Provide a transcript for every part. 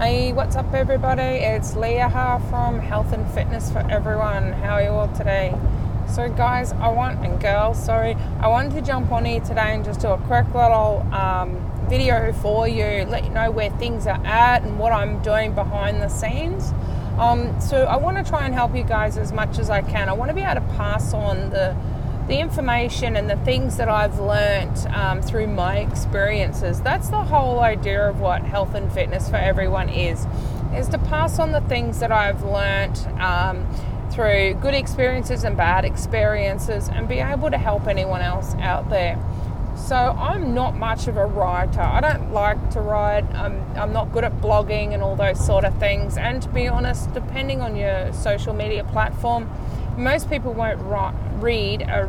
Hey, what's up, everybody? It's Leah from Health and Fitness for Everyone. How are you all today? So, guys, I want, and girls, sorry, I wanted to jump on here today and just do a quick little um, video for you, let you know where things are at and what I'm doing behind the scenes. Um, so, I want to try and help you guys as much as I can. I want to be able to pass on the the information and the things that I've learnt um, through my experiences. That's the whole idea of what health and fitness for everyone is, is to pass on the things that I've learnt um, through good experiences and bad experiences and be able to help anyone else out there. So I'm not much of a writer. I don't like to write. I'm, I'm not good at blogging and all those sort of things. And to be honest, depending on your social media platform, most people won't write, read a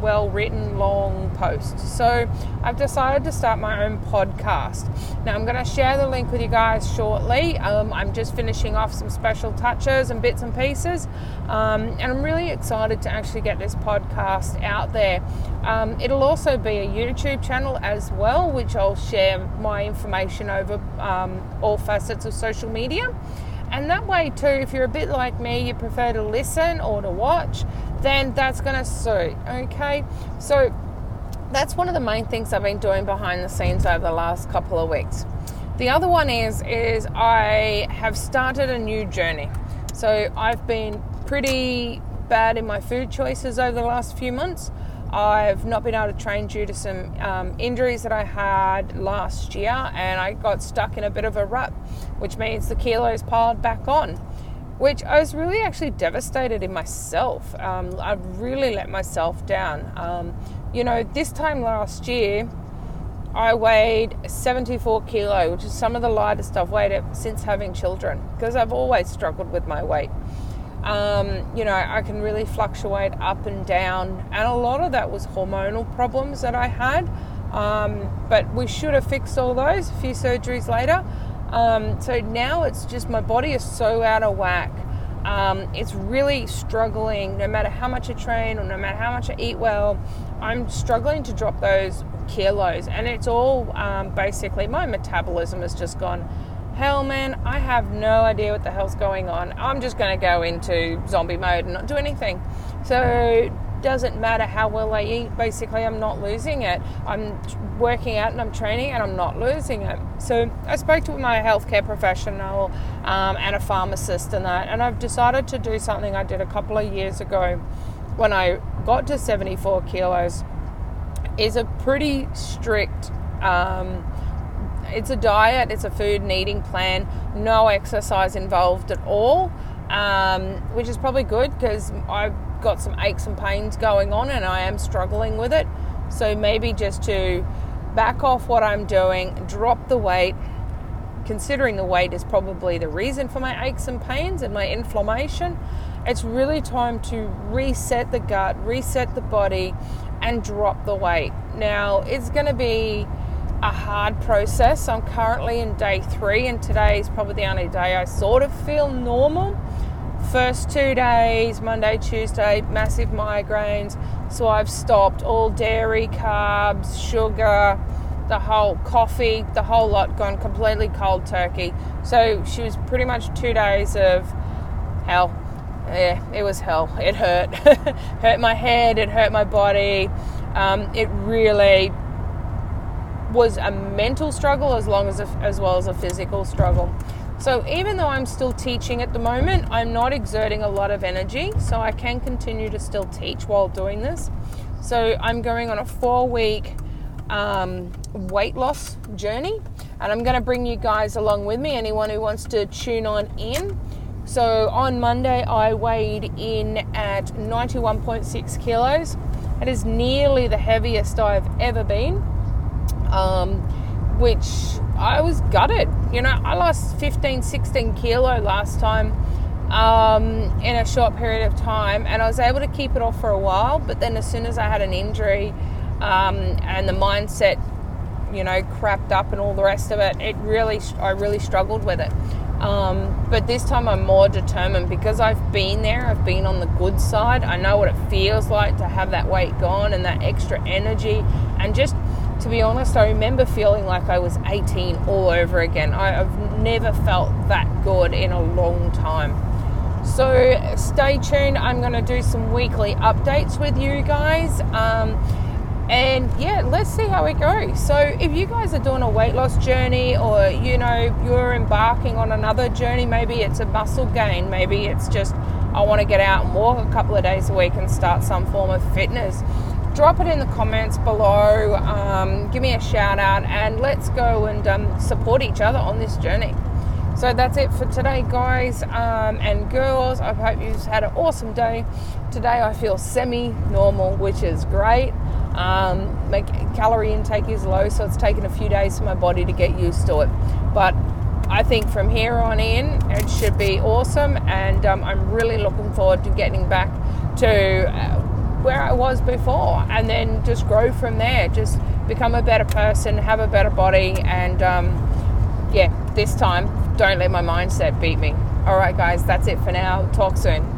well written long post. So I've decided to start my own podcast. Now I'm going to share the link with you guys shortly. Um, I'm just finishing off some special touches and bits and pieces, um, and I'm really excited to actually get this podcast out there. Um, it'll also be a YouTube channel as well, which I'll share my information over um, all facets of social media. And that way, too, if you're a bit like me, you prefer to listen or to watch, then that's going to suit. Okay, so that's one of the main things I've been doing behind the scenes over the last couple of weeks. The other one is is I have started a new journey. So I've been pretty bad in my food choices over the last few months. I've not been able to train due to some um, injuries that I had last year, and I got stuck in a bit of a rut, which means the kilos piled back on. Which I was really actually devastated in myself. Um, I really let myself down. Um, you know, this time last year, I weighed 74 kilo, which is some of the lightest I've weighed since having children, because I've always struggled with my weight. Um, you know, I can really fluctuate up and down, and a lot of that was hormonal problems that I had. Um, but we should have fixed all those a few surgeries later. Um, so now it's just my body is so out of whack. Um, it's really struggling no matter how much I train or no matter how much I eat well. I'm struggling to drop those kilos, and it's all um, basically my metabolism has just gone hell, man, I have no idea what the hell's going on. I'm just going to go into zombie mode and not do anything. So, doesn't matter how well I eat, basically, I'm not losing it. I'm working out and I'm training and I'm not losing it. So, I spoke to my healthcare professional um, and a pharmacist and that, and I've decided to do something I did a couple of years ago when I got to 74 kilos. Is a pretty strict um, it's a diet, it's a food and eating plan, no exercise involved at all, um, which is probably good because I've got some aches and pains going on and I am struggling with it. So maybe just to back off what I'm doing, drop the weight, considering the weight is probably the reason for my aches and pains and my inflammation. It's really time to reset the gut, reset the body, and drop the weight. Now, it's going to be a hard process. I'm currently in day three, and today is probably the only day I sort of feel normal. First two days, Monday, Tuesday, massive migraines. So I've stopped all dairy, carbs, sugar, the whole coffee, the whole lot gone completely cold turkey. So she was pretty much two days of hell. Yeah, it was hell. It hurt. hurt my head, it hurt my body. Um, it really was a mental struggle as long as a, as well as a physical struggle. So even though I'm still teaching at the moment, I'm not exerting a lot of energy, so I can continue to still teach while doing this. So I'm going on a four week um, weight loss journey, and I'm going to bring you guys along with me. Anyone who wants to tune on in. So on Monday, I weighed in at 91.6 kilos. It is nearly the heaviest I've ever been um, which I was gutted. You know, I lost 15, 16 kilo last time um, in a short period of time, and I was able to keep it off for a while. But then, as soon as I had an injury um, and the mindset, you know, crapped up and all the rest of it, it really, I really struggled with it. Um, but this time I'm more determined because I've been there, I've been on the good side. I know what it feels like to have that weight gone and that extra energy and just to be honest, I remember feeling like I was 18 all over again. I, have never felt that good in a long time. So stay tuned. I'm going to do some weekly updates with you guys. Um, and yeah, let's see how it goes. So, if you guys are doing a weight loss journey or you know you're embarking on another journey, maybe it's a muscle gain, maybe it's just I want to get out and walk a couple of days a week and start some form of fitness, drop it in the comments below. Um, give me a shout out and let's go and um, support each other on this journey. So that's it for today, guys um, and girls. I hope you've had an awesome day. Today I feel semi normal, which is great. Um, my calorie intake is low, so it's taken a few days for my body to get used to it. But I think from here on in, it should be awesome, and um, I'm really looking forward to getting back to uh, where I was before, and then just grow from there. Just become a better person, have a better body, and um, yeah, this time, don't let my mindset beat me. All right, guys, that's it for now. Talk soon.